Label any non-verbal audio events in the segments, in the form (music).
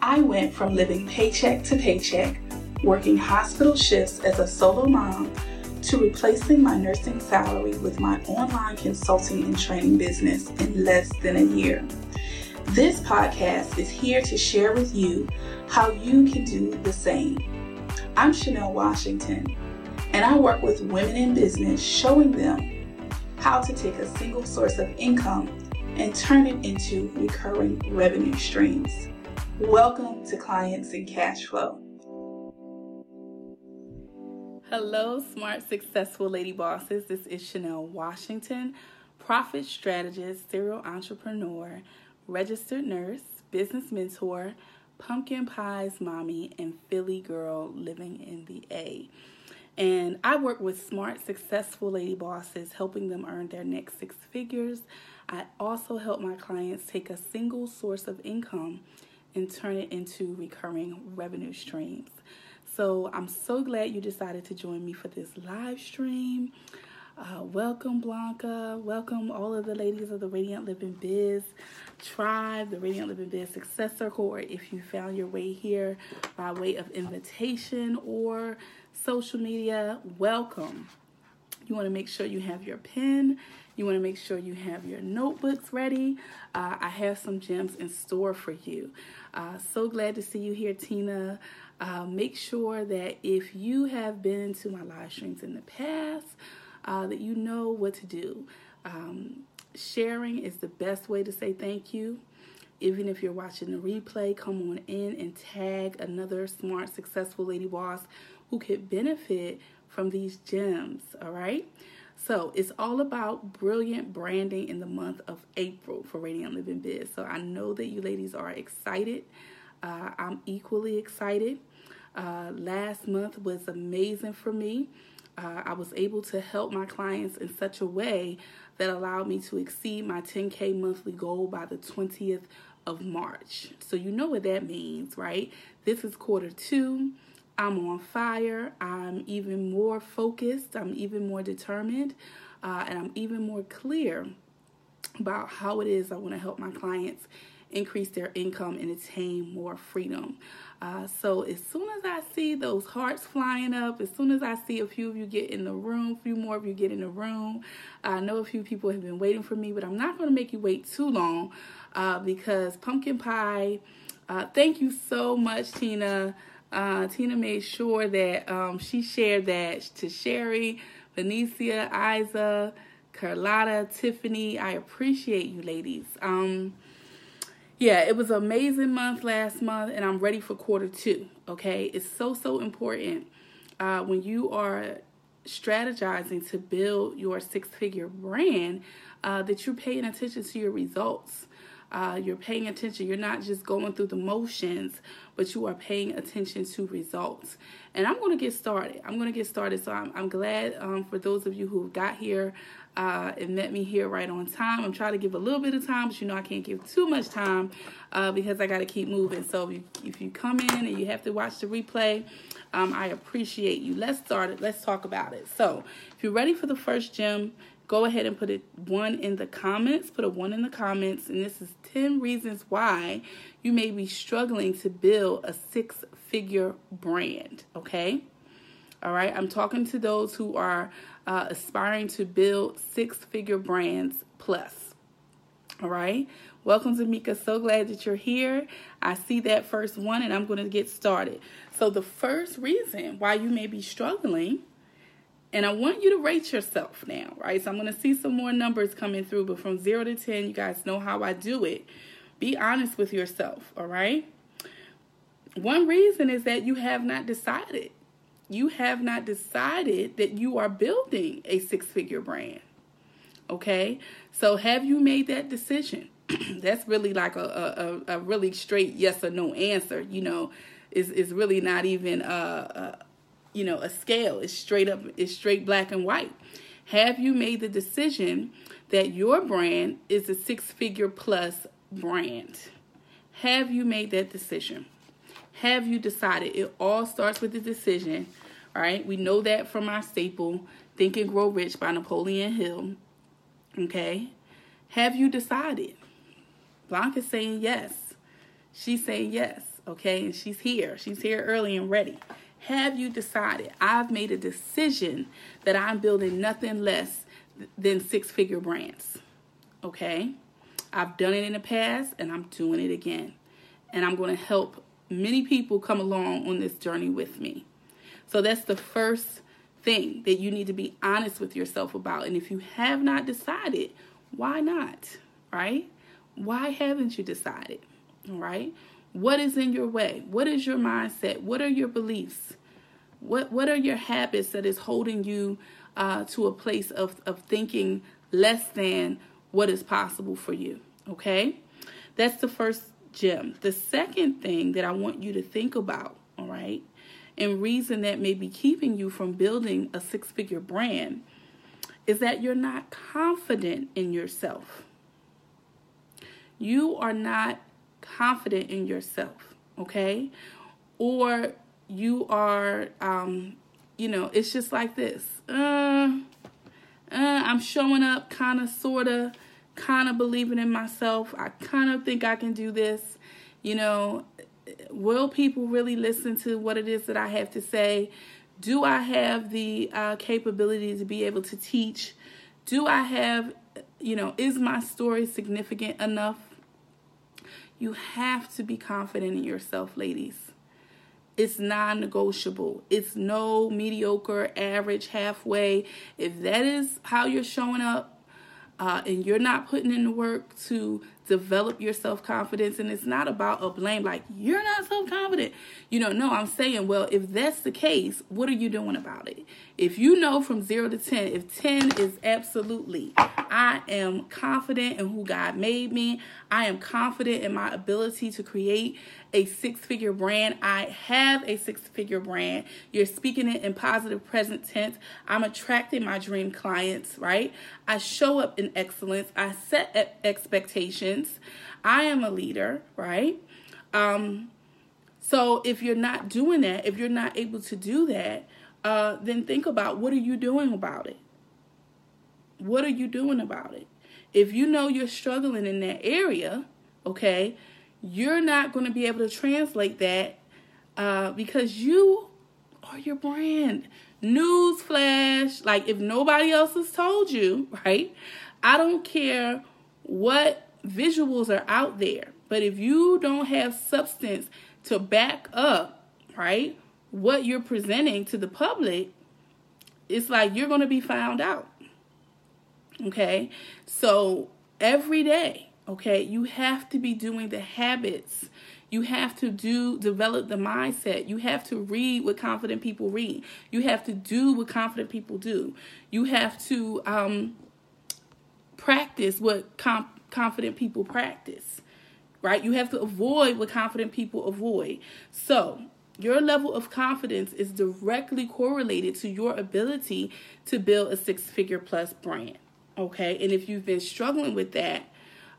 I went from living paycheck to paycheck, working hospital shifts as a solo mom, to replacing my nursing salary with my online consulting and training business in less than a year. This podcast is here to share with you how you can do the same. I'm Chanel Washington, and I work with women in business showing them how to take a single source of income and turn it into recurring revenue streams. Welcome to Clients and Cash Flow. Hello, smart, successful lady bosses. This is Chanel Washington, profit strategist, serial entrepreneur, registered nurse, business mentor, pumpkin pies mommy, and Philly girl living in the A. And I work with smart, successful lady bosses, helping them earn their next six figures. I also help my clients take a single source of income and turn it into recurring revenue streams. So I'm so glad you decided to join me for this live stream. Uh, welcome, Blanca. Welcome, all of the ladies of the Radiant Living Biz tribe, the Radiant Living Biz Success Circle, or if you found your way here by way of invitation or social media, welcome. You want to make sure you have your pen you want to make sure you have your notebooks ready. Uh, I have some gems in store for you. Uh, so glad to see you here, Tina. Uh, make sure that if you have been to my live streams in the past, uh, that you know what to do. Um, sharing is the best way to say thank you. Even if you're watching the replay, come on in and tag another smart, successful lady boss who could benefit from these gems. All right. So it's all about brilliant branding in the month of April for Radiant Living Biz. So I know that you ladies are excited. Uh, I'm equally excited. Uh, last month was amazing for me. Uh, I was able to help my clients in such a way that allowed me to exceed my 10K monthly goal by the 20th of March. So you know what that means, right? This is quarter two. I'm on fire. I'm even more focused. I'm even more determined. Uh, and I'm even more clear about how it is I want to help my clients increase their income and attain more freedom. Uh, so as soon as I see those hearts flying up, as soon as I see a few of you get in the room, a few more of you get in the room, I know a few people have been waiting for me, but I'm not going to make you wait too long uh, because pumpkin pie. Uh, thank you so much, Tina uh, Tina made sure that um, she shared that to Sherry, Venetia, Isa, Carlotta, Tiffany. I appreciate you, ladies. Um, yeah, it was an amazing month last month, and I'm ready for quarter two. Okay, it's so so important uh, when you are strategizing to build your six figure brand uh, that you're paying attention to your results. Uh, you're paying attention. You're not just going through the motions, but you are paying attention to results. And I'm going to get started. I'm going to get started. So I'm, I'm glad um, for those of you who got here uh, and met me here right on time. I'm trying to give a little bit of time, but you know I can't give too much time uh, because I got to keep moving. So if you, if you come in and you have to watch the replay, um, I appreciate you. Let's start it. Let's talk about it. So if you're ready for the first gem, go ahead and put a one in the comments. Put a one in the comments, and this is 10 reasons why you may be struggling to build a six figure brand. Okay. All right. I'm talking to those who are uh, aspiring to build six figure brands plus. All right. Welcome, Zamika. So glad that you're here. I see that first one, and I'm going to get started. So, the first reason why you may be struggling and I want you to rate yourself now, right? So I'm going to see some more numbers coming through, but from 0 to 10, you guys know how I do it. Be honest with yourself, all right? One reason is that you have not decided. You have not decided that you are building a six figure brand. Okay? So have you made that decision? (clears throat) That's really like a, a, a really straight yes or no answer, you know, is, is really not even uh, uh you know, a scale. It's straight up, it's straight black and white. Have you made the decision that your brand is a six figure plus brand? Have you made that decision? Have you decided? It all starts with the decision, all right? We know that from our staple, Think and Grow Rich by Napoleon Hill. Okay? Have you decided? Blanca's saying yes. She's saying yes, okay? And she's here. She's here early and ready. Have you decided? I've made a decision that I'm building nothing less than six figure brands, okay? I've done it in the past and I'm doing it again. And I'm going to help many people come along on this journey with me. So that's the first thing that you need to be honest with yourself about. And if you have not decided, why not? Right? Why haven't you decided? All right? What is in your way? What is your mindset? What are your beliefs? What what are your habits that is holding you uh, to a place of, of thinking less than what is possible for you? Okay? That's the first gem. The second thing that I want you to think about, all right, and reason that may be keeping you from building a six figure brand is that you're not confident in yourself. You are not confident in yourself, okay? Or you are, um, you know, it's just like this. Uh, uh, I'm showing up, kind of, sort of, kind of believing in myself. I kind of think I can do this. You know, will people really listen to what it is that I have to say? Do I have the uh, capability to be able to teach? Do I have, you know, is my story significant enough? You have to be confident in yourself, ladies. It's non negotiable. It's no mediocre, average, halfway. If that is how you're showing up uh, and you're not putting in the work to develop your self confidence. And it's not about a blame, like, you're not self confident. You know, no, I'm saying, well, if that's the case, what are you doing about it? If you know from zero to 10, if 10 is absolutely, I am confident in who God made me, I am confident in my ability to create a six figure brand. I have a six figure brand. You're speaking it in positive present tense. I'm attracting my dream clients, right? I show up in excellence. I set expectations. I am a leader, right? Um, so if you're not doing that, if you're not able to do that, uh, then think about what are you doing about it? What are you doing about it? If you know you're struggling in that area, okay, you're not going to be able to translate that uh, because you are your brand. Newsflash, like if nobody else has told you, (laughs) right? I don't care what visuals are out there, but if you don't have substance to back up, right, what you're presenting to the public, it's like you're going to be found out. Okay? So every day, Okay, you have to be doing the habits. You have to do develop the mindset. You have to read what confident people read. You have to do what confident people do. You have to um, practice what com- confident people practice. Right? You have to avoid what confident people avoid. So, your level of confidence is directly correlated to your ability to build a six figure plus brand. Okay? And if you've been struggling with that,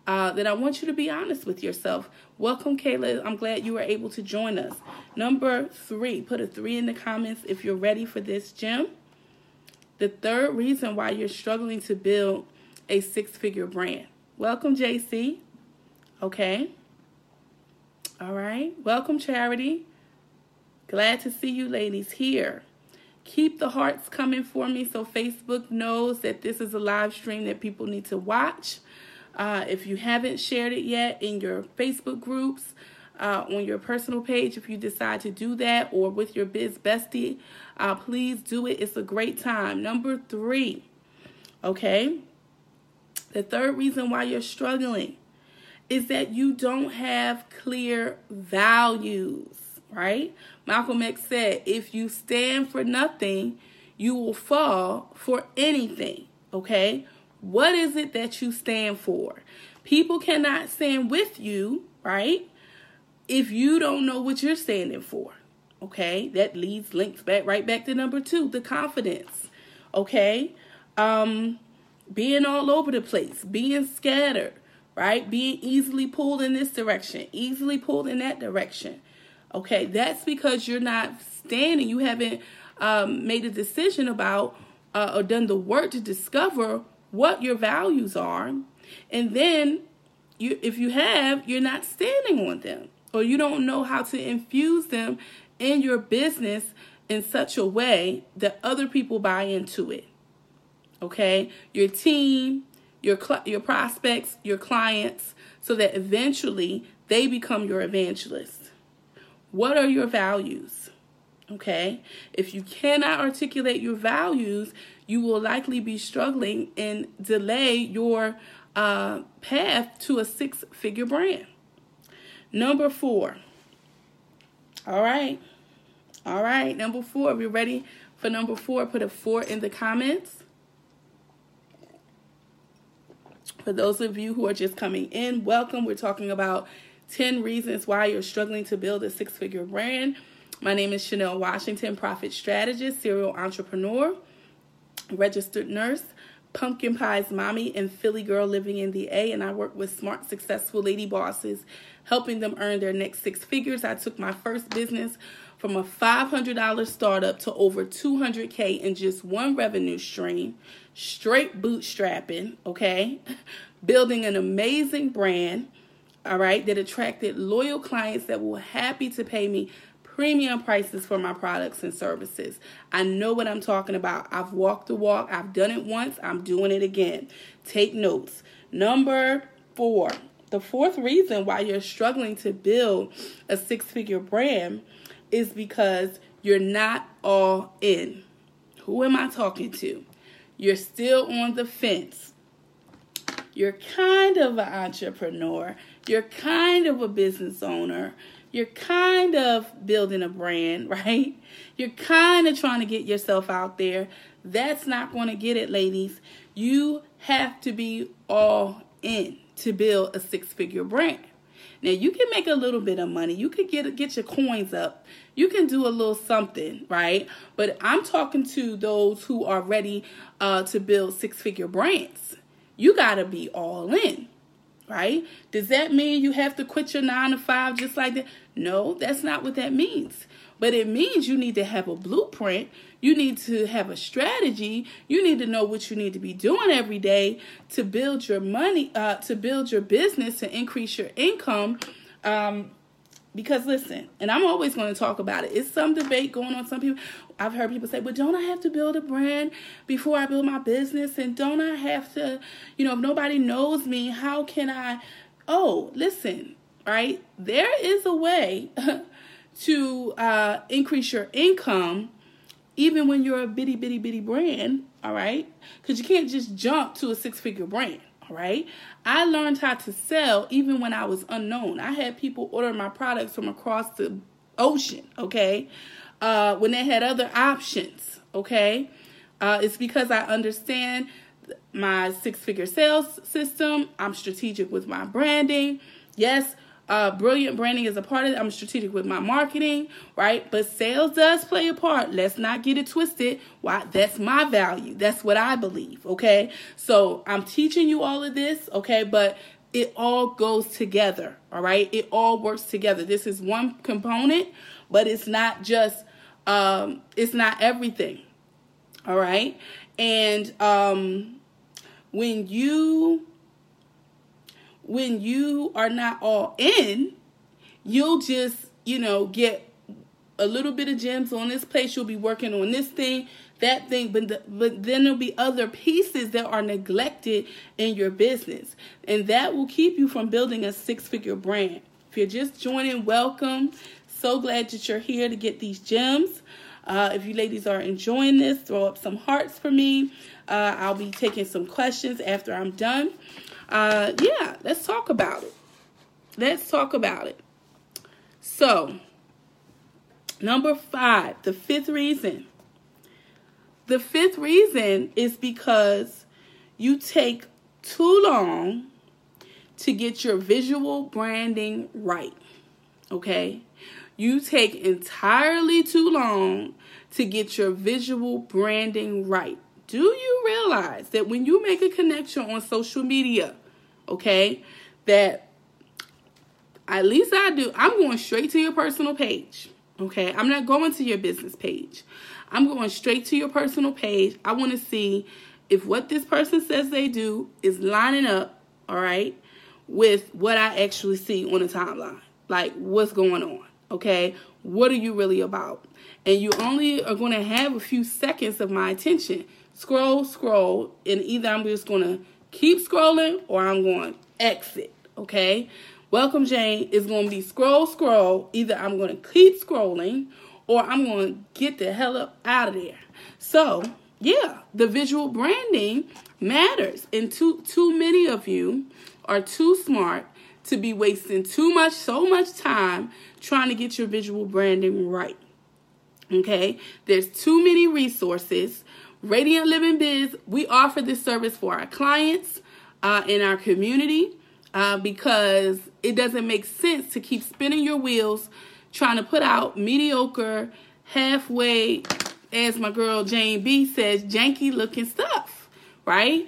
uh, that I want you to be honest with yourself. Welcome, Kayla. I'm glad you were able to join us. Number three, put a three in the comments if you're ready for this gem. The third reason why you're struggling to build a six figure brand. Welcome, JC. Okay. All right. Welcome, Charity. Glad to see you ladies here. Keep the hearts coming for me so Facebook knows that this is a live stream that people need to watch. Uh, if you haven't shared it yet in your Facebook groups, uh, on your personal page, if you decide to do that, or with your biz bestie, uh, please do it. It's a great time. Number three, okay? The third reason why you're struggling is that you don't have clear values, right? Malcolm X said, if you stand for nothing, you will fall for anything, okay? What is it that you stand for? People cannot stand with you, right? If you don't know what you're standing for. Okay? That leads links back right back to number 2, the confidence. Okay? Um being all over the place, being scattered, right? Being easily pulled in this direction, easily pulled in that direction. Okay, that's because you're not standing. You haven't um, made a decision about uh, or done the work to discover what your values are, and then you if you have, you're not standing on them. or you don't know how to infuse them in your business in such a way that other people buy into it. Okay? Your team, your cl- your prospects, your clients so that eventually they become your evangelists. What are your values? Okay? If you cannot articulate your values, you will likely be struggling and delay your uh, path to a six figure brand. Number four. All right. All right. Number four. Are we ready for number four? Put a four in the comments. For those of you who are just coming in, welcome. We're talking about 10 reasons why you're struggling to build a six figure brand. My name is Chanel Washington, profit strategist, serial entrepreneur, registered nurse, pumpkin pies mommy, and Philly girl living in the A. And I work with smart, successful lady bosses, helping them earn their next six figures. I took my first business from a $500 startup to over 200K in just one revenue stream, straight bootstrapping, okay? (laughs) Building an amazing brand, all right, that attracted loyal clients that were happy to pay me premium prices for my products and services. I know what I'm talking about. I've walked the walk, I've done it once, I'm doing it again. Take notes. Number four, the fourth reason why you're struggling to build a six figure brand is because you're not all in. Who am I talking to? You're still on the fence. You're kind of an entrepreneur. You're kind of a business owner you're kind of building a brand, (laughs) right? You're kind of trying to get yourself out there. That's not going to get it, ladies. You have to be all in to build a six figure brand. Now you can make a little bit of money. You can get get your coins up. You can do a little something, right? But I'm talking to those who are ready uh, to build six figure brands. You got to be all in right? Does that mean you have to quit your nine to five just like that? No, that's not what that means. But it means you need to have a blueprint. You need to have a strategy. You need to know what you need to be doing every day to build your money, uh, to build your business, to increase your income. Um, because listen, and I'm always going to talk about it. It's some debate going on. Some people, I've heard people say, "Well, don't I have to build a brand before I build my business? And don't I have to, you know, if nobody knows me, how can I?" Oh, listen, right? There is a way (laughs) to uh, increase your income, even when you're a bitty bitty bitty brand. All right, because you can't just jump to a six figure brand right? I learned how to sell even when I was unknown. I had people order my products from across the ocean, okay? Uh, when they had other options, okay? Uh, it's because I understand my six figure sales system. I'm strategic with my branding. Yes, uh, brilliant branding is a part of it. I'm strategic with my marketing, right? But sales does play a part. Let's not get it twisted. Why? That's my value. That's what I believe. Okay. So I'm teaching you all of this. Okay. But it all goes together. All right. It all works together. This is one component, but it's not just, um, it's not everything. All right. And, um, when you when you are not all in, you'll just, you know, get a little bit of gems on this place. You'll be working on this thing, that thing, but, the, but then there'll be other pieces that are neglected in your business. And that will keep you from building a six figure brand. If you're just joining, welcome. So glad that you're here to get these gems. Uh, if you ladies are enjoying this, throw up some hearts for me. Uh, I'll be taking some questions after I'm done uh, yeah, let's talk about it. Let's talk about it. So, number five, the fifth reason. The fifth reason is because you take too long to get your visual branding right. Okay? You take entirely too long to get your visual branding right. Do you realize that when you make a connection on social media, okay, that at least I do, I'm going straight to your personal page. Okay, I'm not going to your business page. I'm going straight to your personal page. I want to see if what this person says they do is lining up, all right, with what I actually see on the timeline. Like, what's going on? Okay, what are you really about? And you only are going to have a few seconds of my attention. Scroll, scroll, and either I'm just going to keep scrolling or I'm going exit. Okay, Welcome Jane is going to be scroll, scroll. Either I'm going to keep scrolling or I'm going to get the hell up out of there. So, yeah, the visual branding matters. And too, too many of you are too smart to be wasting too much, so much time trying to get your visual branding right. Okay, there's too many resources. Radiant Living Biz, we offer this service for our clients uh, in our community uh, because it doesn't make sense to keep spinning your wheels trying to put out mediocre, halfway, as my girl Jane B says, janky looking stuff, right?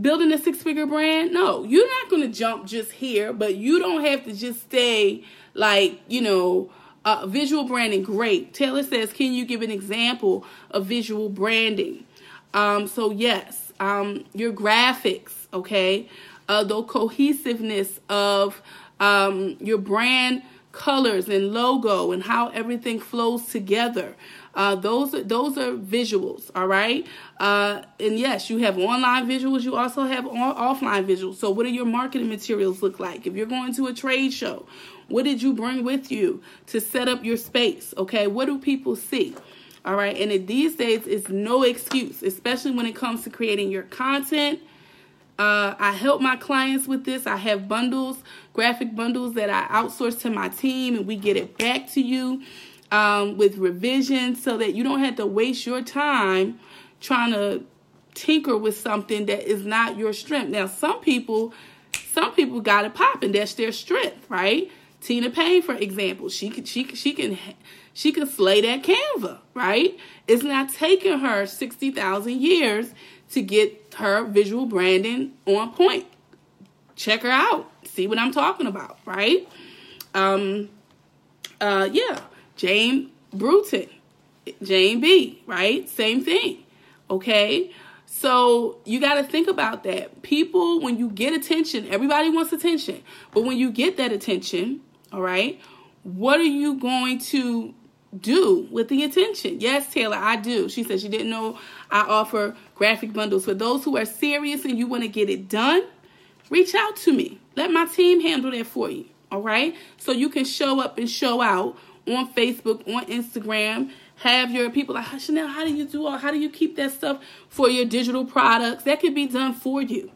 Building a six figure brand, no, you're not going to jump just here, but you don't have to just stay like, you know, uh, visual branding. Great. Taylor says, can you give an example of visual branding? Um, so, yes, um, your graphics, okay? uh, the cohesiveness of um, your brand colors and logo and how everything flows together. Uh, those are those are visuals, all right. Uh, and yes, you have online visuals. You also have offline visuals. So, what do your marketing materials look like? If you're going to a trade show, what did you bring with you to set up your space? Okay, what do people see? All right, and these days, it's no excuse, especially when it comes to creating your content uh, I help my clients with this. I have bundles, graphic bundles that I outsource to my team, and we get it back to you um, with revisions so that you don't have to waste your time trying to tinker with something that is not your strength. Now, some people, some people got it popping. That's their strength, right? Tina Payne, for example, she could she she can she can slay that Canva, right? It's not taking her sixty thousand years to get her visual branding on point. Check her out. See what I'm talking about, right? Um, uh, yeah, Jane Bruton, Jane B, right? Same thing. Okay. So you got to think about that. People, when you get attention, everybody wants attention. But when you get that attention, all right, what are you going to do with the attention? Yes, Taylor, I do. She said she didn't know I offer graphic bundles. For those who are serious and you want to get it done, reach out to me. Let my team handle that for you. All right? So you can show up and show out on Facebook, on Instagram. Have your people like Chanel, how do you do all how do you keep that stuff for your digital products? That can be done for you.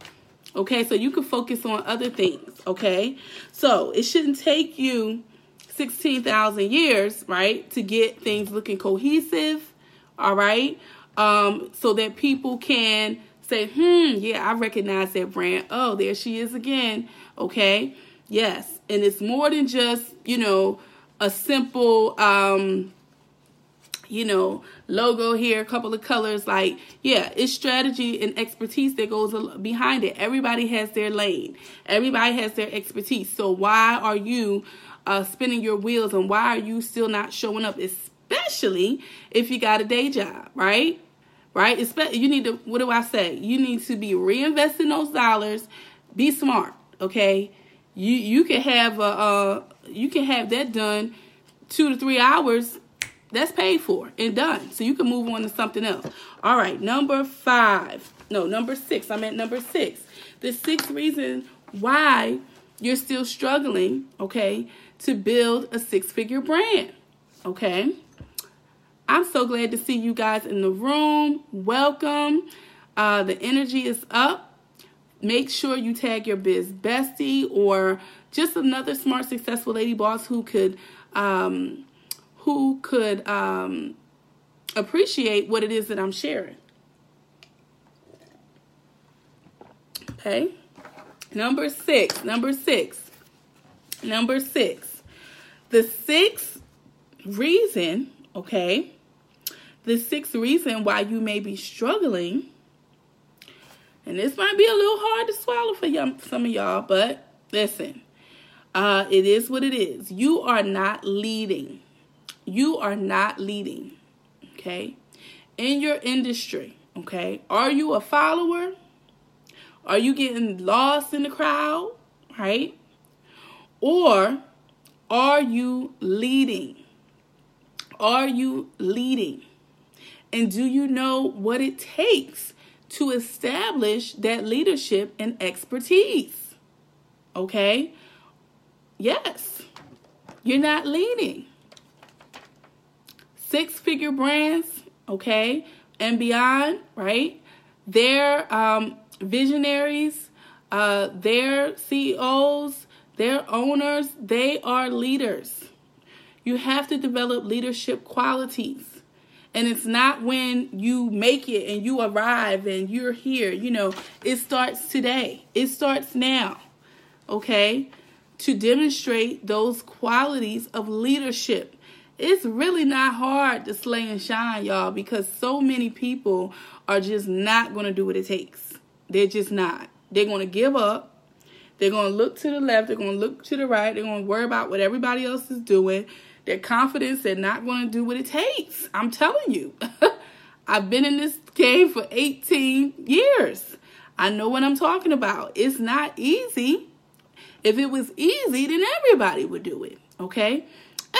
Okay, so you can focus on other things. Okay, so it shouldn't take you 16,000 years, right, to get things looking cohesive. All right, um, so that people can say, hmm, yeah, I recognize that brand. Oh, there she is again. Okay. Yes. And it's more than just, you know, a simple, um, you know, logo here, a couple of colors. Like, yeah, it's strategy and expertise that goes behind it. Everybody has their lane, everybody has their expertise. So, why are you uh, spinning your wheels and why are you still not showing up? especially if you got a day job, right? Right? You need to, what do I say? You need to be reinvesting those dollars. Be smart, okay? You you can have a uh, you can have that done two to three hours. That's paid for and done, so you can move on to something else. All right, number five. No, number six. I'm at number six. The sixth reason why you're still struggling, okay, to build a six-figure brand, okay. I'm so glad to see you guys in the room. Welcome. Uh, the energy is up. Make sure you tag your biz bestie or just another smart, successful lady boss who could um, who could um, appreciate what it is that I'm sharing. Okay. Number six. Number six. Number six. The sixth reason, okay, the sixth reason why you may be struggling, and this might be a little hard to swallow for some of y'all, but listen, uh, it is what it is. You are not leading. You are not leading, okay? In your industry, okay? Are you a follower? Are you getting lost in the crowd, right? Or Are you leading? Are you leading? And do you know what it takes to establish that leadership and expertise? Okay? Yes, you're not leading. Six figure brands, okay, and beyond, right? They're um, visionaries, uh, CEOs, they're owners, they are leaders. You have to develop leadership qualities. And it's not when you make it and you arrive and you're here. You know, it starts today, it starts now. Okay? To demonstrate those qualities of leadership. It's really not hard to slay and shine, y'all, because so many people are just not going to do what it takes. They're just not. They're going to give up. They're going to look to the left. They're going to look to the right. They're going to worry about what everybody else is doing. Their confidence, they're not going to do what it takes. I'm telling you. (laughs) I've been in this game for 18 years. I know what I'm talking about. It's not easy. If it was easy, then everybody would do it. Okay?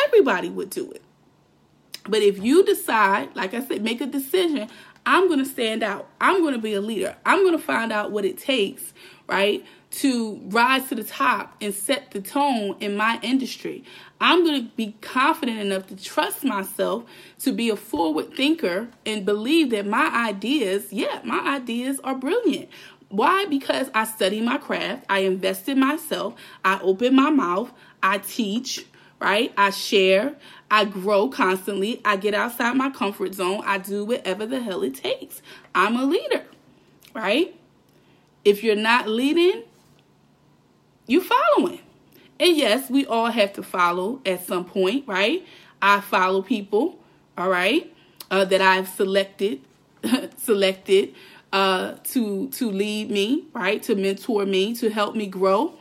Everybody would do it. But if you decide, like I said, make a decision, I'm going to stand out. I'm going to be a leader. I'm going to find out what it takes, right, to rise to the top and set the tone in my industry. I'm going to be confident enough to trust myself to be a forward thinker and believe that my ideas, yeah, my ideas are brilliant. Why? Because I study my craft, I invest in myself, I open my mouth, I teach, right? I share, I grow constantly, I get outside my comfort zone, I do whatever the hell it takes. I'm a leader, right? If you're not leading, you following. And yes, we all have to follow at some point, right? I follow people, all right, uh, that I've selected, (laughs) selected uh, to to lead me, right, to mentor me, to help me grow.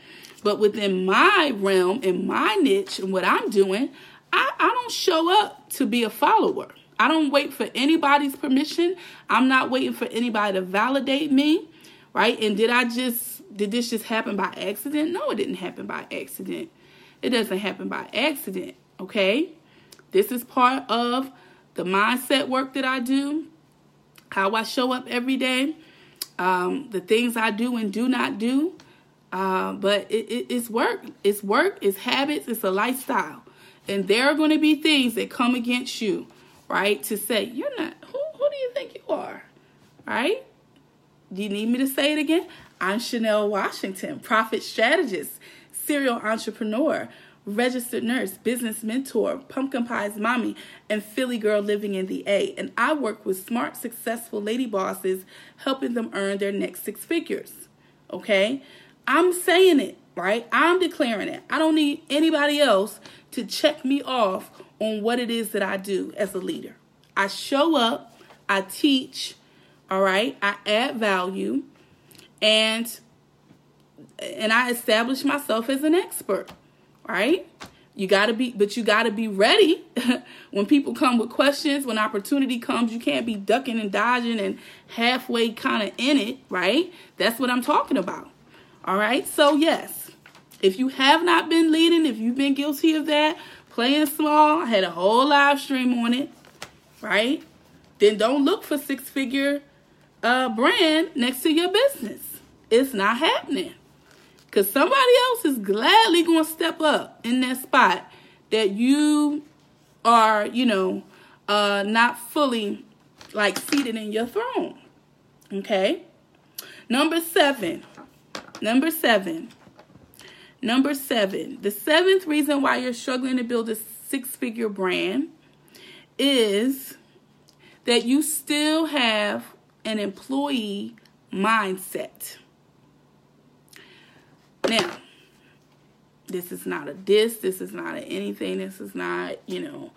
But within my realm and my niche and what I'm doing, I, I don't show up to be a follower. I don't wait for anybody's permission. I'm not waiting for anybody to validate me, right? And did I just did this just happen by accident? No, it didn't happen by accident. It doesn't happen by accident, okay? This is part of the mindset work that I do, how I show up every day, um, the things I do and do not do. Uh, but it, it, it's work. It's work. It's habits. It's a lifestyle. And there are going to be things that come against you, right? To say, you're not, who, who do you think you are? Right? Do you need me to say it again? I'm Chanel Washington, profit strategist, serial entrepreneur, registered nurse, business mentor, pumpkin pies mommy, and Philly girl living in the A. And I work with smart, successful lady bosses, helping them earn their next six figures. Okay? I'm saying it, right? I'm declaring it. I don't need anybody else to check me off on what it is that I do as a leader. I show up, I teach, all right? I add value and and I establish myself as an expert, right? You got to be but you got to be ready (laughs) when people come with questions, when opportunity comes, you can't be ducking and dodging and halfway kind of in it, right? That's what I'm talking about. All right? So, yes. If you have not been leading, if you've been guilty of that, playing small, I had a whole live stream on it, right? Then don't look for six figure uh, brand next to your business it's not happening. Because somebody else is gladly going to step up in that spot that you are, you know, uh, not fully like seated in your throne. Okay? Number seven. Number seven. Number seven. The seventh reason why you're struggling to build a six figure brand is that you still have an employee mindset. Now, this is not a diss. This is not anything. This is not, you know,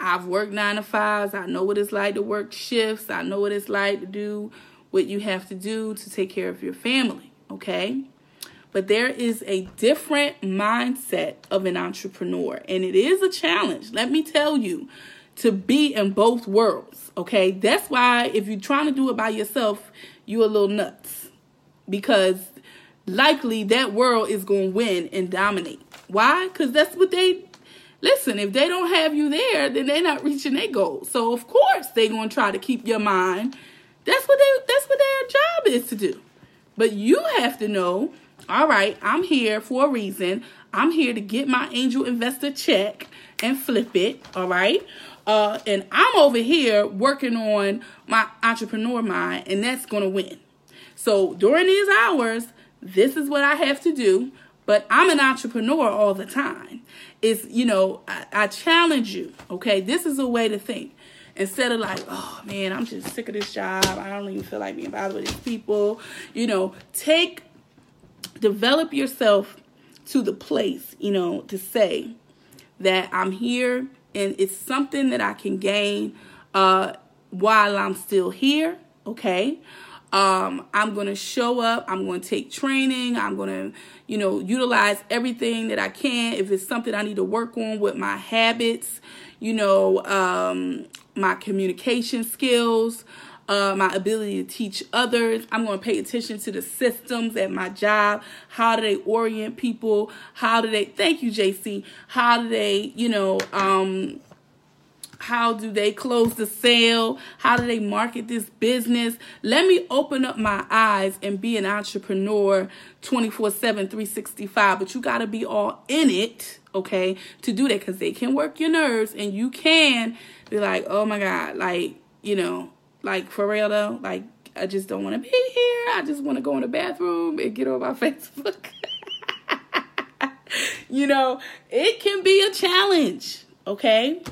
I've worked nine to fives. I know what it's like to work shifts. I know what it's like to do what you have to do to take care of your family. Okay. But there is a different mindset of an entrepreneur, and it is a challenge. Let me tell you to be in both worlds. Okay. That's why if you're trying to do it by yourself, you're a little nuts because likely that world is going to win and dominate. Why? Because that's what they listen. If they don't have you there, then they're not reaching their goal. So of course they're to try to keep your mind. That's what they. That's what their job is to do. But you have to know. All right, I'm here for a reason. I'm here to get my angel investor check and flip it. All right. Uh, and I'm over here working on my entrepreneur mind, and that's going to win. So during these hours, this is what I have to do. But I'm an entrepreneur all the time. It's, you know, I, I challenge you, okay? This is a way to think. Instead of like, oh man, I'm just sick of this job. I don't even feel like being bothered with these people. You know, take, develop yourself to the place, you know, to say that I'm here and it's something that I can gain uh, while I'm still here. Okay. Um, I'm going to show up. I'm going to take training. I'm going to, you know, utilize everything that I can. If it's something I need to work on with my habits, you know, um, my communication skills, uh, my ability to teach others. I'm going to pay attention to the systems at my job. How do they orient people? How do they, thank you, JC. How do they, you know, um, how do they close the sale? How do they market this business? Let me open up my eyes and be an entrepreneur 24 7, 365. But you got to be all in it, okay, to do that because they can work your nerves and you can be like, oh my God, like, you know, like for real though, like I just don't want to be here. I just want to go in the bathroom and get on my (laughs) Facebook. (laughs) you know, it can be a challenge, okay?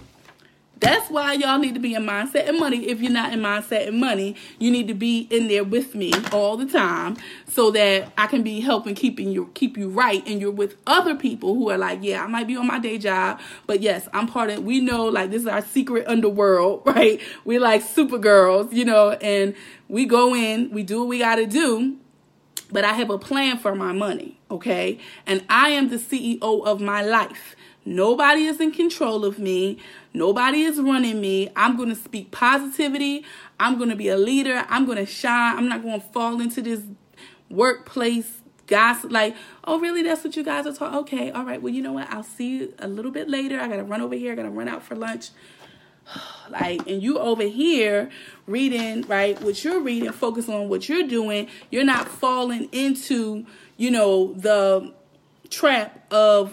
That's why y'all need to be in mindset and money. If you're not in mindset and money, you need to be in there with me all the time so that I can be helping keeping you keep you right and you're with other people who are like, yeah, I might be on my day job, but yes, I'm part of we know like this is our secret underworld, (laughs) right? We're like super girls, you know, and we go in, we do what we gotta do, but I have a plan for my money, okay? And I am the CEO of my life. Nobody is in control of me. Nobody is running me. I'm going to speak positivity. I'm going to be a leader. I'm going to shine. I'm not going to fall into this workplace gossip like oh really that's what you guys are talking okay all right well you know what i'll see you a little bit later i gotta run over here i gotta run out for lunch (sighs) like and you over here reading right what you're reading focus on what you're doing you're not falling into you know the trap of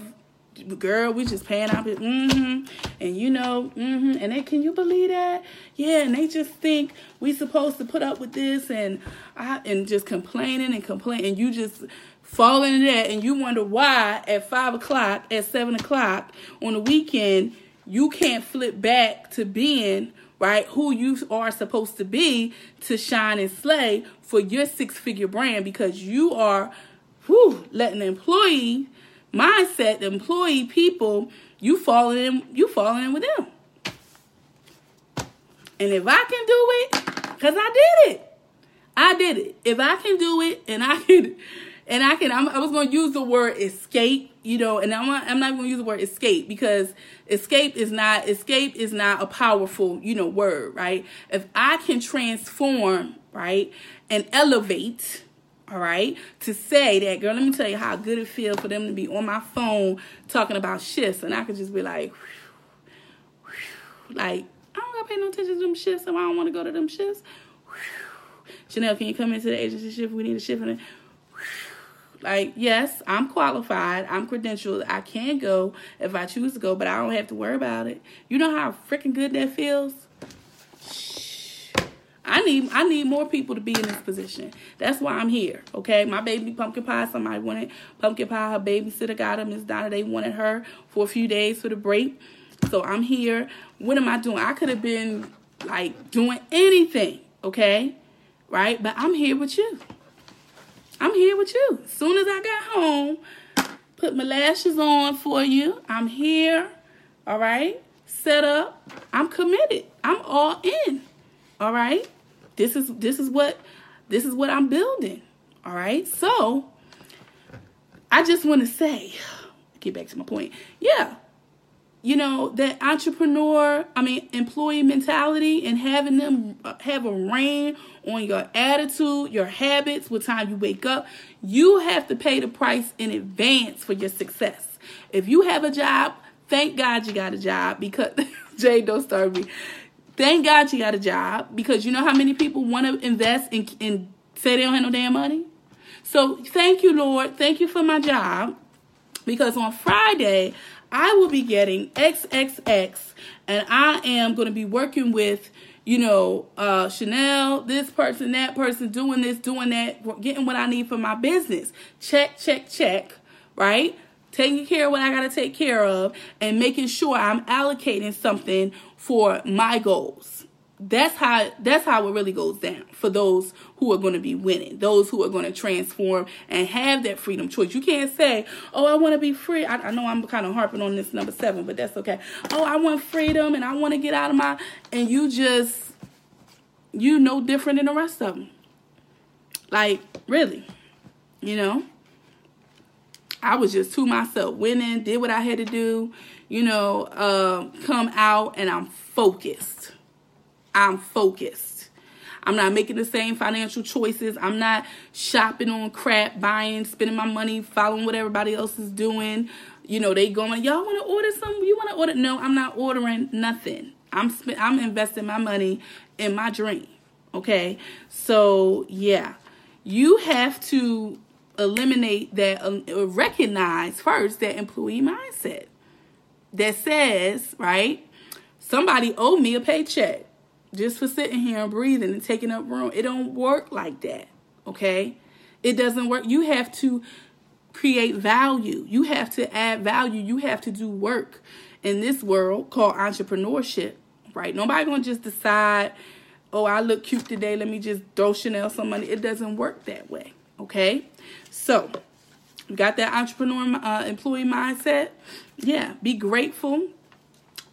girl, we just paying out mm-hmm. And you know, mm-hmm. And they can you believe that? Yeah, and they just think we supposed to put up with this and I and just complaining and complaining and you just fall into that and you wonder why at five o'clock, at seven o'clock on the weekend, you can't flip back to being right who you are supposed to be to shine and slay for your six figure brand because you are whew, letting the employee mindset, the employee people, you falling in, you falling in with them. And if I can do it, cause I did it, I did it. If I can do it, and I (laughs) can, and I can, I'm, i was going to use the word escape, you know, and I'm, I'm not going to use the word escape because escape is not escape is not a powerful, you know, word, right? If I can transform, right, and elevate all right, to say that, girl, let me tell you how good it feels for them to be on my phone talking about shifts, and I could just be like, whew, whew, like, I don't gotta pay no attention to them shifts, so I don't want to go to them shifts. Whew. Chanel, can you come into the agency shift? We need a shift in it. Like, yes, I'm qualified. I'm credentialed. I can go if I choose to go, but I don't have to worry about it. You know how freaking good that feels? I need I need more people to be in this position. That's why I'm here. Okay, my baby pumpkin pie. Somebody wanted pumpkin pie. Her babysitter got her. Miss Donna. They wanted her for a few days for the break. So I'm here. What am I doing? I could have been like doing anything. Okay, right? But I'm here with you. I'm here with you. As soon as I got home, put my lashes on for you. I'm here. All right, set up. I'm committed. I'm all in. All right. This is this is what this is what I'm building. All right. So I just want to say, get back to my point. Yeah. you know, that entrepreneur, I mean, employee mentality and having them uh, have a reign on your attitude, your habits, what time you wake up, you have to pay the price in advance for your success. If you have a job, thank God you got a job because (laughs) Jay, don't start me. Thank God you got a job because you know how many people want to invest and, and say they don't have no damn money? So thank you, Lord. Thank you for my job because on Friday, I will be getting XXX and I am going to be working with, you know, uh, Chanel, this person, that person, doing this, doing that, getting what I need for my business. Check, check, check, right? Taking care of what I got to take care of and making sure I'm allocating something for my goals. That's how that's how it really goes down for those who are going to be winning those who are going to transform and have that freedom choice. You can't say oh i want to be free. I, I, know i'm kind of harping on this number seven but that's okay. Oh i want freedom and i want to get out of my and you just you no different than the rest of them like really you know i was just to myself winning did what i had to do you know uh, come out and i'm focused I'm focused. I'm not making the same financial choices. I'm not shopping on crap, buying, spending my money, following what everybody else is doing. You know, they going, y'all want to order something? You want to order? No, I'm not ordering nothing. I'm spend, I'm investing my money in my dream. Okay, so yeah, you have to eliminate that, uh, recognize first that employee mindset that says, right, somebody owed me a paycheck just for sitting here and breathing and taking up room. It don't work like that. Okay? It doesn't work. You have to create value. You have to add value. You have to do work in this world called entrepreneurship. Right? Nobody gonna just decide, oh, I look cute today. Let me just throw Chanel some money. It doesn't work that way. Okay? So you got that entrepreneur uh, employee mindset. Yeah, be grateful.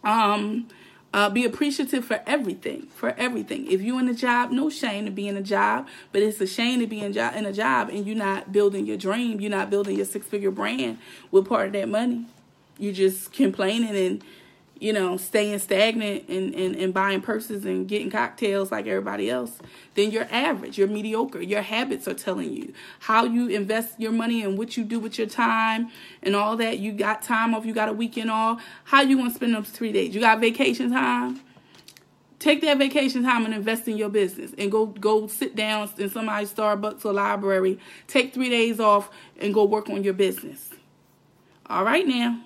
Um, uh, be appreciative for everything, for everything. If you're in a job, no shame to be in a job, but it's a shame to be in, jo- in a job and you're not building your dream, you're not building your six figure brand with part of that money. You're just complaining and you know, staying stagnant and, and, and buying purses and getting cocktails like everybody else, then you're average, you're mediocre. Your habits are telling you how you invest your money and what you do with your time and all that. You got time off, you got a weekend off. How you gonna spend those three days? You got vacation time? Take that vacation time and invest in your business and go go sit down in somebody's Starbucks or library. Take three days off and go work on your business. All right now.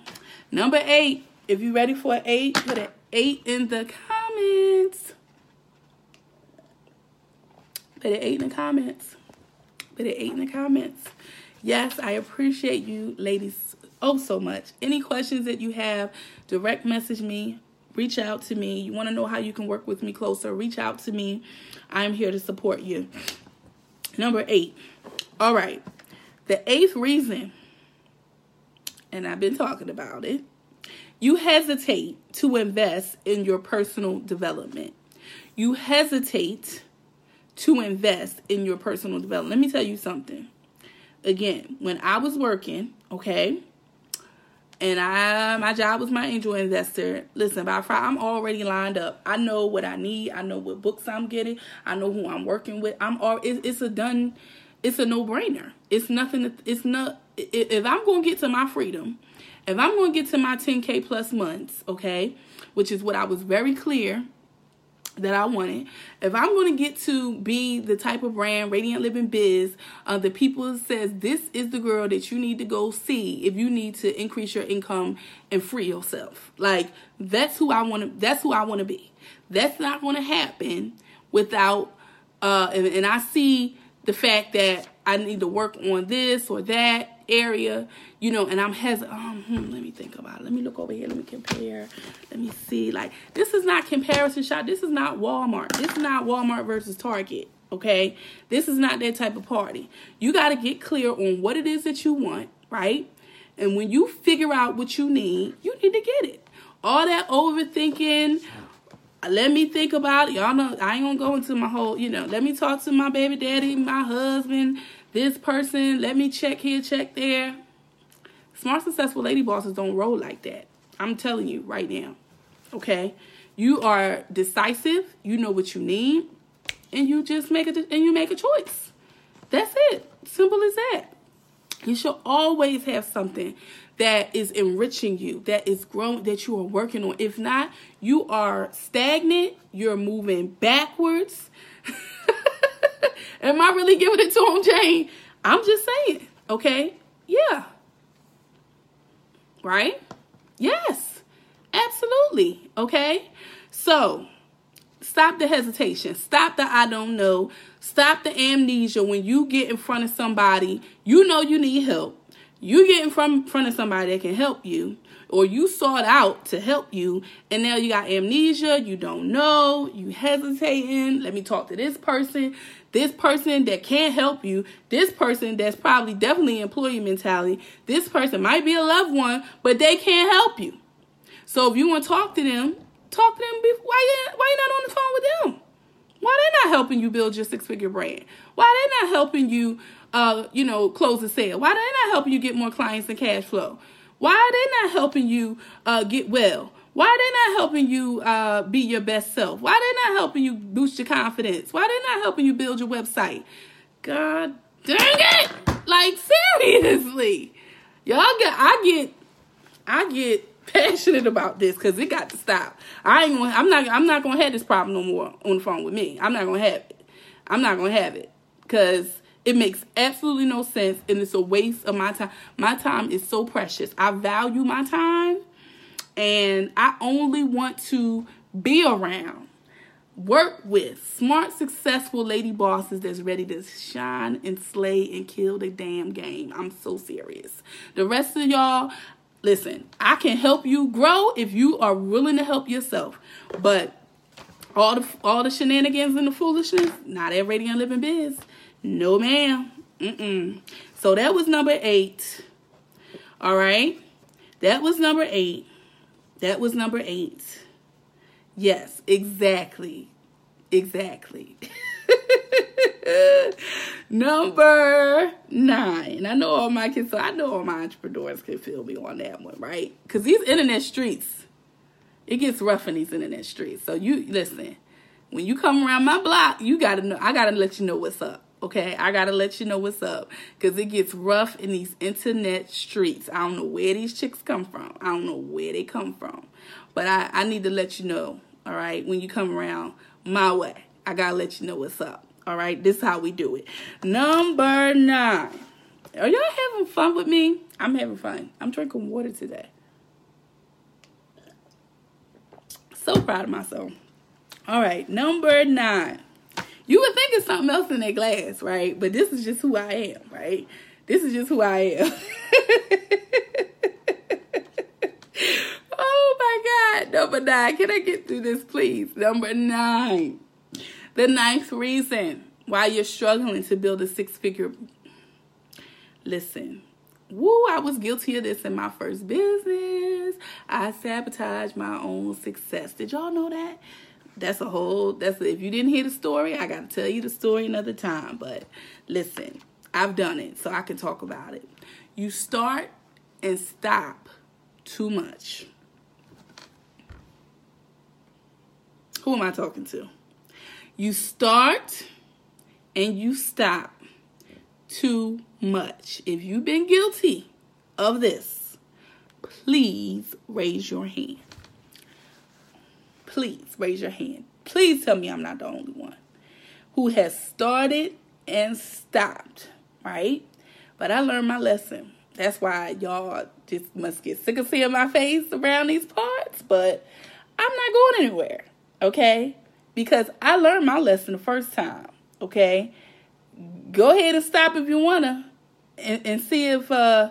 Number eight if you're ready for an eight, put an eight in the comments. Put an eight in the comments. Put an eight in the comments. Yes, I appreciate you, ladies, oh so much. Any questions that you have, direct message me. Reach out to me. You want to know how you can work with me closer? Reach out to me. I'm here to support you. Number eight. All right. The eighth reason, and I've been talking about it, you hesitate to invest in your personal development. You hesitate to invest in your personal development. Let me tell you something. Again, when I was working, okay, and I my job was my angel investor. Listen, by Friday, I'm already lined up. I know what I need. I know what books I'm getting. I know who I'm working with. I'm all. It's, it's a done. It's a no brainer. It's nothing. It's not. If I'm gonna get to my freedom, if I'm going to get to my 10K plus months, okay, which is what I was very clear that I wanted, if I'm going to get to be the type of brand, Radiant Living Biz, uh, the people says this is the girl that you need to go see if you need to increase your income and free yourself. Like that's who I want to. That's who I want to be. That's not going to happen without. Uh, and, and I see the fact that I need to work on this or that area, you know, and I'm hesitant. Um, hmm, let me think about it. Let me look over here. Let me compare. Let me see. Like, this is not comparison shop. This is not Walmart. This is not Walmart versus Target. Okay. This is not that type of party. You got to get clear on what it is that you want, right? And when you figure out what you need, you need to get it. All that overthinking, let me think about it. Y'all know I ain't gonna go into my whole, you know, let me talk to my baby daddy, my husband, this person, let me check here, check there. Smart, successful lady bosses don't roll like that. I'm telling you right now. Okay? You are decisive, you know what you need, and you just make it and you make a choice. That's it. Simple as that. You should always have something that is enriching you, that is growing, that you are working on. If not, you are stagnant, you're moving backwards. (laughs) Am I really giving it to him, Jane? I'm just saying, okay? Yeah. Right? Yes, absolutely. Okay? So, stop the hesitation. Stop the I don't know. Stop the amnesia when you get in front of somebody, you know you need help. You get in front, front of somebody that can help you, or you sought out to help you, and now you got amnesia, you don't know, you hesitating. Let me talk to this person, this person that can't help you, this person that's probably definitely employee mentality, this person might be a loved one, but they can't help you. So if you want to talk to them, talk to them. Before, Why you why you not on the phone with them? Why they not helping you build your six figure brand? Why they not helping you, uh, you know, close a sale? Why they not helping you get more clients and cash flow? Why are they not helping you uh, get well? Why are they not helping you uh, be your best self? Why are they not helping you boost your confidence? Why are they not helping you build your website? God dang it! Like seriously, y'all get I get I get passionate about this because it got to stop. I ain't gonna, I'm not I'm not gonna have this problem no more on the phone with me. I'm not gonna have it. I'm not gonna have it because it makes absolutely no sense and it's a waste of my time. My time is so precious. I value my time and I only want to be around, work with smart, successful lady bosses that's ready to shine and slay and kill the damn game. I'm so serious. The rest of y'all, listen, I can help you grow if you are willing to help yourself. But all the all the shenanigans and the foolishness, not at Radiant Living Biz. No, ma'am. Mm-mm. So that was number eight. All right. That was number eight. That was number eight. Yes, exactly. Exactly. (laughs) Number nine. I know all my kids, so I know all my entrepreneurs can feel me on that one, right? Because these internet streets, it gets rough in these internet streets. So you listen, when you come around my block, you gotta know. I gotta let you know what's up. Okay, I gotta let you know what's up because it gets rough in these internet streets. I don't know where these chicks come from. I don't know where they come from, but I, I need to let you know. All right, when you come around my way, I gotta let you know what's up. All right, this is how we do it. Number nine. Are y'all having fun with me? I'm having fun. I'm drinking water today. So proud of myself. All right, number nine. You would think it's something else in that glass, right? But this is just who I am, right? This is just who I am. (laughs) oh my God. Number nine. Can I get through this, please? Number nine. The ninth reason why you're struggling to build a six figure. Listen, woo, I was guilty of this in my first business. I sabotaged my own success. Did y'all know that? That's a whole, that's, if you didn't hear the story, I got to tell you the story another time. But listen, I've done it, so I can talk about it. You start and stop too much. Who am I talking to? You start and you stop too much. If you've been guilty of this, please raise your hand. Please raise your hand. Please tell me I'm not the only one who has started and stopped, right? But I learned my lesson. That's why y'all just must get sick of seeing my face around these parts, but I'm not going anywhere, okay? because I learned my lesson the first time. Okay, go ahead and stop if you wanna, and, and see if uh,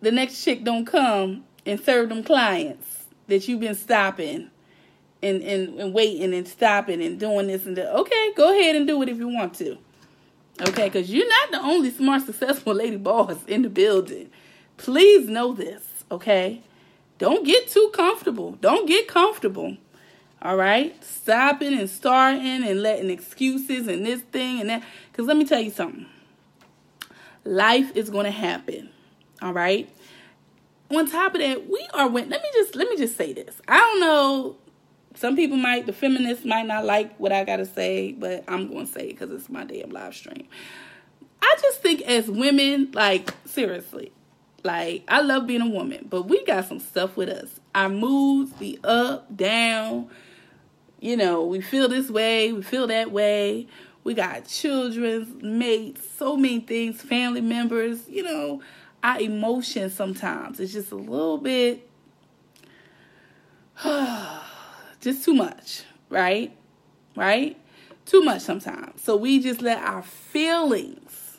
the next chick don't come and serve them clients that you've been stopping and, and, and waiting and stopping and doing this and that. Okay, go ahead and do it if you want to. Okay, because you're not the only smart, successful lady boss in the building. Please know this, okay? Don't get too comfortable. Don't get comfortable. All right? Stopping and starting and letting excuses and this thing and that. Because let me tell you something life is going to happen. All right? on top of that, we are let me just let me just say this. I don't know. Some people might, the feminists might not like what I gotta say, but I'm gonna say it because it's my damn live stream. I just think as women, like seriously, like I love being a woman, but we got some stuff with us. Our moods be up, down. You know, we feel this way, we feel that way. We got children, mates, so many things, family members, you know, our emotions sometimes. It's just a little bit (sighs) (sighs) just too much, right? Right? Too much sometimes. So we just let our feelings,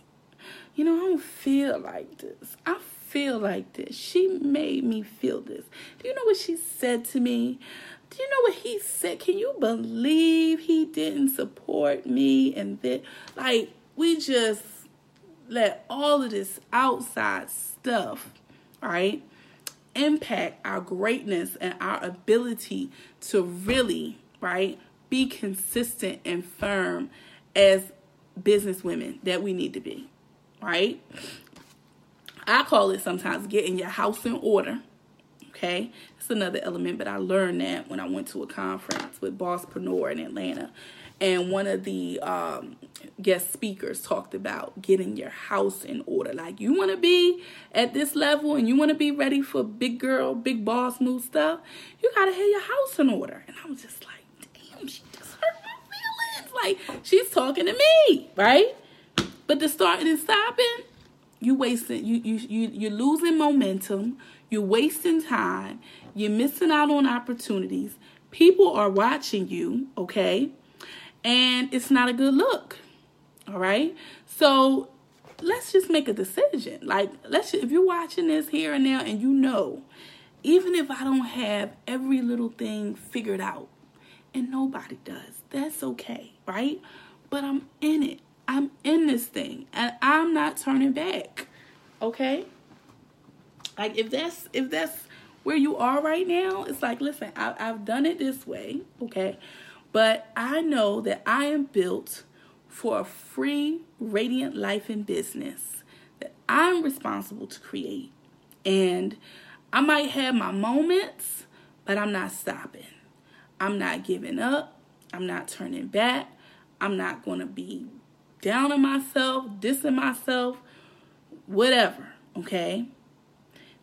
you know, I don't feel like this. I feel like this. She made me feel this. Do you know what she said to me? Do you know what he said? Can you believe he didn't support me and that like we just let all of this outside stuff, right, impact our greatness and our ability to really, right, be consistent and firm as business women that we need to be, right? I call it sometimes getting your house in order. Okay, it's another element, but I learned that when I went to a conference with Bosspreneur in Atlanta, and one of the um, guest speakers talked about getting your house in order. Like you want to be at this level and you want to be ready for big girl, big boss move stuff. You gotta have your house in order. And I was just like, damn, she just hurt my feelings. Like she's talking to me, right? But the starting and stopping, you wasting you you you you're losing momentum, you're wasting time, you're missing out on opportunities. People are watching you, okay? And it's not a good look. All right? So let's just make a decision. Like let's if you're watching this here and now and you know, even if I don't have every little thing figured out, and nobody does, that's okay, right? But I'm in it. I'm in this thing and I'm not turning back. Okay? Like if that's if that's where you are right now, it's like listen, I, I've done it this way, okay? But I know that I am built for a free, radiant life and business that I'm responsible to create. And I might have my moments, but I'm not stopping. I'm not giving up. I'm not turning back. I'm not going to be down on myself, dissing myself, whatever, okay?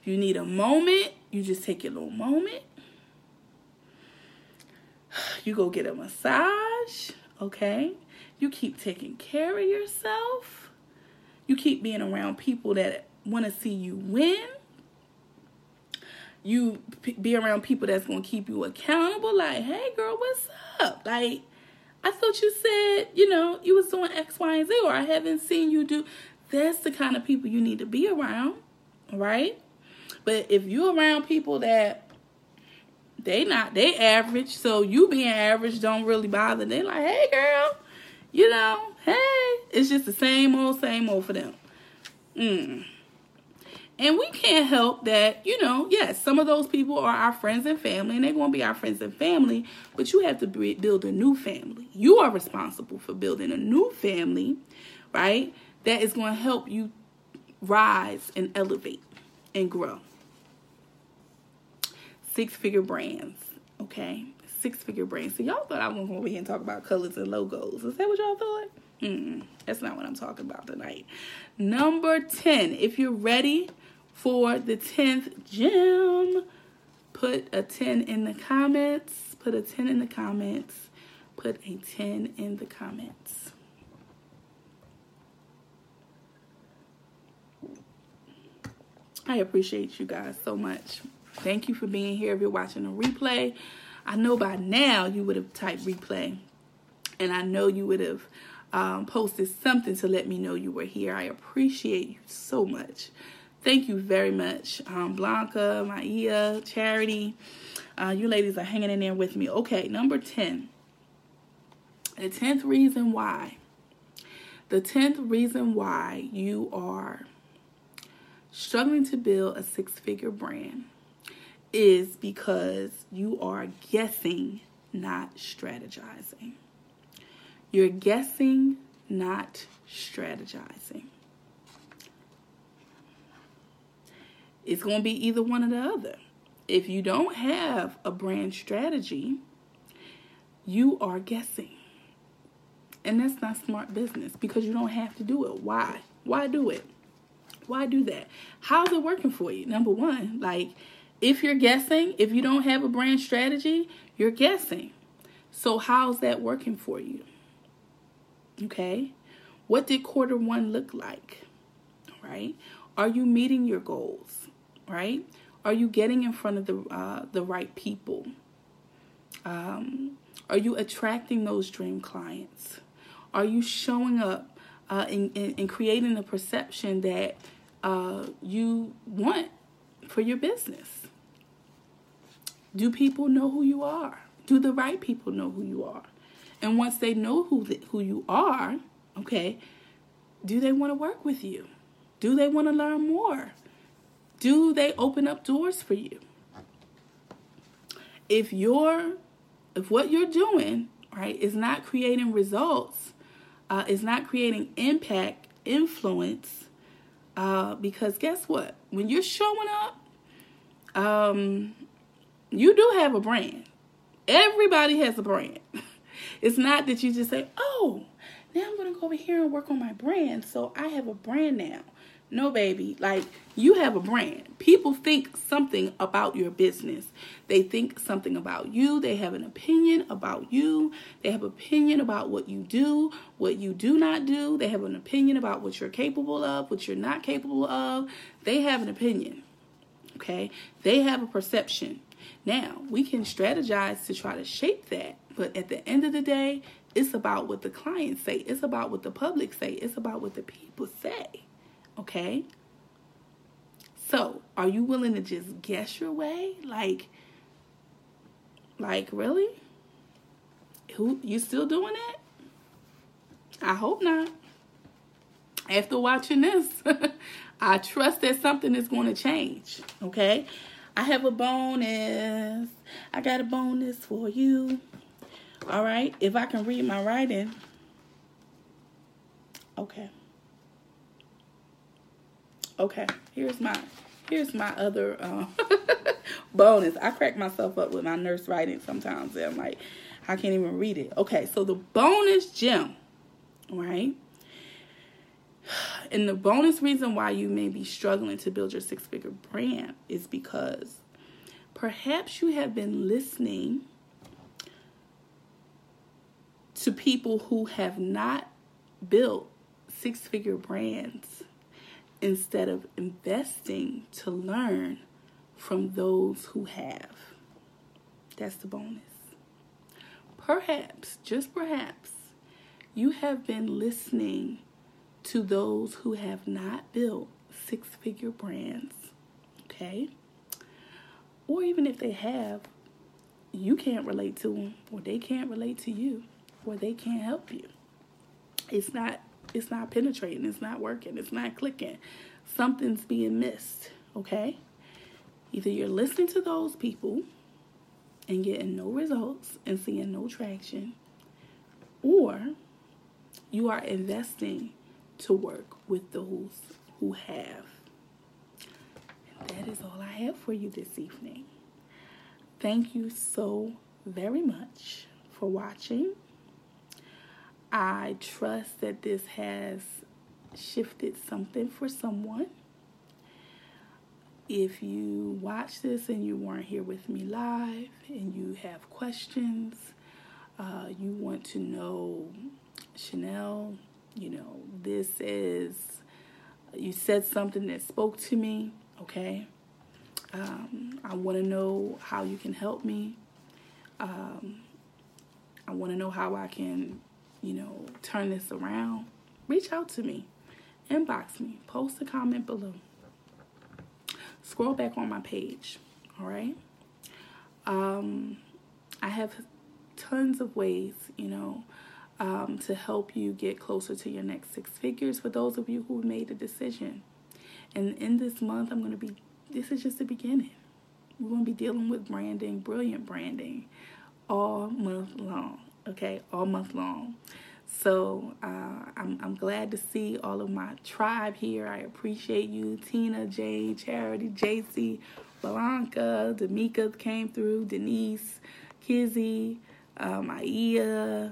If you need a moment, you just take your little moment. (sighs) You go get a massage, okay? You keep taking care of yourself. You keep being around people that want to see you win. You be around people that's going to keep you accountable. Like, hey, girl, what's up? Like, I thought you said, you know, you was doing X, Y, and Z, or I haven't seen you do. That's the kind of people you need to be around, right? But if you're around people that they not they average, so you being average don't really bother. They like, hey girl, you know, hey, it's just the same old, same old for them. Mm. And we can't help that, you know, yes, some of those people are our friends and family, and they're going to be our friends and family, but you have to build a new family. You are responsible for building a new family, right? That is going to help you rise and elevate and grow. Six figure brands, okay? Six figure brands. So y'all thought I was going to go over here and talk about colors and logos. Is that what y'all thought? Mm, that's not what I'm talking about tonight. Number 10, if you're ready for the 10th gem. Put a 10 in the comments. Put a 10 in the comments. Put a 10 in the comments. I appreciate you guys so much. Thank you for being here. If you're watching a replay, I know by now you would have typed replay. And I know you would have um, posted something to let me know you were here. I appreciate you so much. Thank you very much. Um, Blanca, Maia, Charity. Uh, you ladies are hanging in there with me. Okay, number 10. The 10th reason why. The 10th reason why you are struggling to build a six figure brand is because you are guessing, not strategizing. You're guessing, not strategizing. It's going to be either one or the other. If you don't have a brand strategy, you are guessing. And that's not smart business because you don't have to do it. Why? Why do it? Why do that? How's it working for you? Number one, like if you're guessing, if you don't have a brand strategy, you're guessing. So, how's that working for you? Okay. What did quarter one look like? Right? Are you meeting your goals? Right? Are you getting in front of the uh, the right people? Um, are you attracting those dream clients? Are you showing up uh, and, and, creating the perception that uh, you want for your business? Do people know who you are? Do the right people know who you are? And once they know who the, who you are, okay, do they want to work with you? Do they want to learn more? Do they open up doors for you? If you're if what you're doing, right, is not creating results, uh, is not creating impact, influence, uh, because guess what? When you're showing up, um, you do have a brand. Everybody has a brand. (laughs) It's not that you just say, oh, now I'm going to go over here and work on my brand. So I have a brand now. No, baby. Like, you have a brand. People think something about your business. They think something about you. They have an opinion about you. They have opinion about what you do, what you do not do. They have an opinion about what you're capable of, what you're not capable of. They have an opinion. Okay? They have a perception. Now, we can strategize to try to shape that, but at the end of the day, it's about what the clients say. It's about what the public say. It's about what the people say. Okay? So, are you willing to just guess your way? Like like really? Who you still doing that? I hope not. After watching this, (laughs) I trust that something is going to change, okay? I have a bonus. I got a bonus for you. All right. If I can read my writing. Okay. Okay. Here's my here's my other uh, (laughs) bonus. I crack myself up with my nurse writing sometimes. I'm like, I can't even read it. Okay, so the bonus gem, right? And the bonus reason why you may be struggling to build your six figure brand is because perhaps you have been listening to people who have not built six figure brands instead of investing to learn from those who have. That's the bonus. Perhaps, just perhaps, you have been listening to those who have not built six figure brands, okay? Or even if they have, you can't relate to them, or they can't relate to you, or they can't help you. It's not it's not penetrating, it's not working, it's not clicking. Something's being missed, okay? Either you're listening to those people and getting no results and seeing no traction, or you are investing to work with those who have. And that is all I have for you this evening. Thank you so very much for watching. I trust that this has shifted something for someone. If you watch this and you weren't here with me live and you have questions, uh, you want to know Chanel, you know, this is, you said something that spoke to me, okay? Um, I want to know how you can help me. Um, I want to know how I can, you know, turn this around. Reach out to me, inbox me, post a comment below. Scroll back on my page, all right? Um, I have tons of ways, you know, um, to help you get closer to your next six figures for those of you who made a decision. And in this month, I'm going to be, this is just the beginning. We're going to be dealing with branding, brilliant branding, all month long. Okay, all month long. So uh, I'm, I'm glad to see all of my tribe here. I appreciate you, Tina, Jane, Charity, JC, Blanca, D'Amica came through, Denise, Kizzy, um, Aya.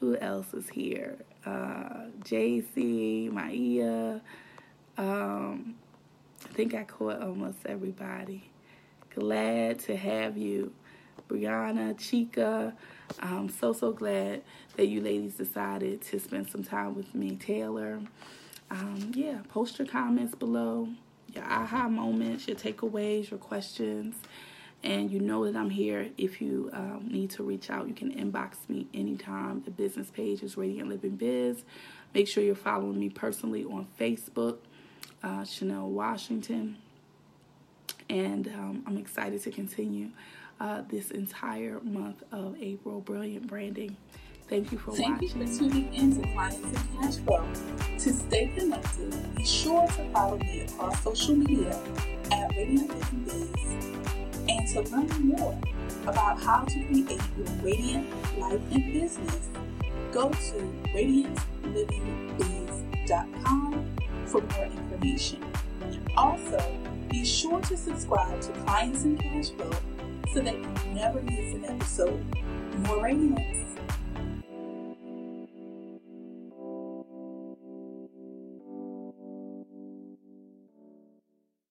Who else is here? Uh, JC, Maia. Um, I think I caught almost everybody. Glad to have you. Brianna, Chica. I'm so, so glad that you ladies decided to spend some time with me. Taylor. Um, yeah, post your comments below, your aha moments, your takeaways, your questions. And you know that I'm here if you um, need to reach out. You can inbox me anytime. The business page is Radiant Living Biz. Make sure you're following me personally on Facebook, uh, Chanel Washington. And um, I'm excited to continue uh, this entire month of April Brilliant Branding. Thank you for Thank watching. Thank you for tuning in to Clients and Cash Flow. To stay connected, be sure to follow me across social media at Radiant Living Biz. And to learn more about how to create your radiant life and business, go to radiantlivingbiz.com for more information. Also, be sure to subscribe to Clients and Cash Flow so that you never miss an episode. More radiance.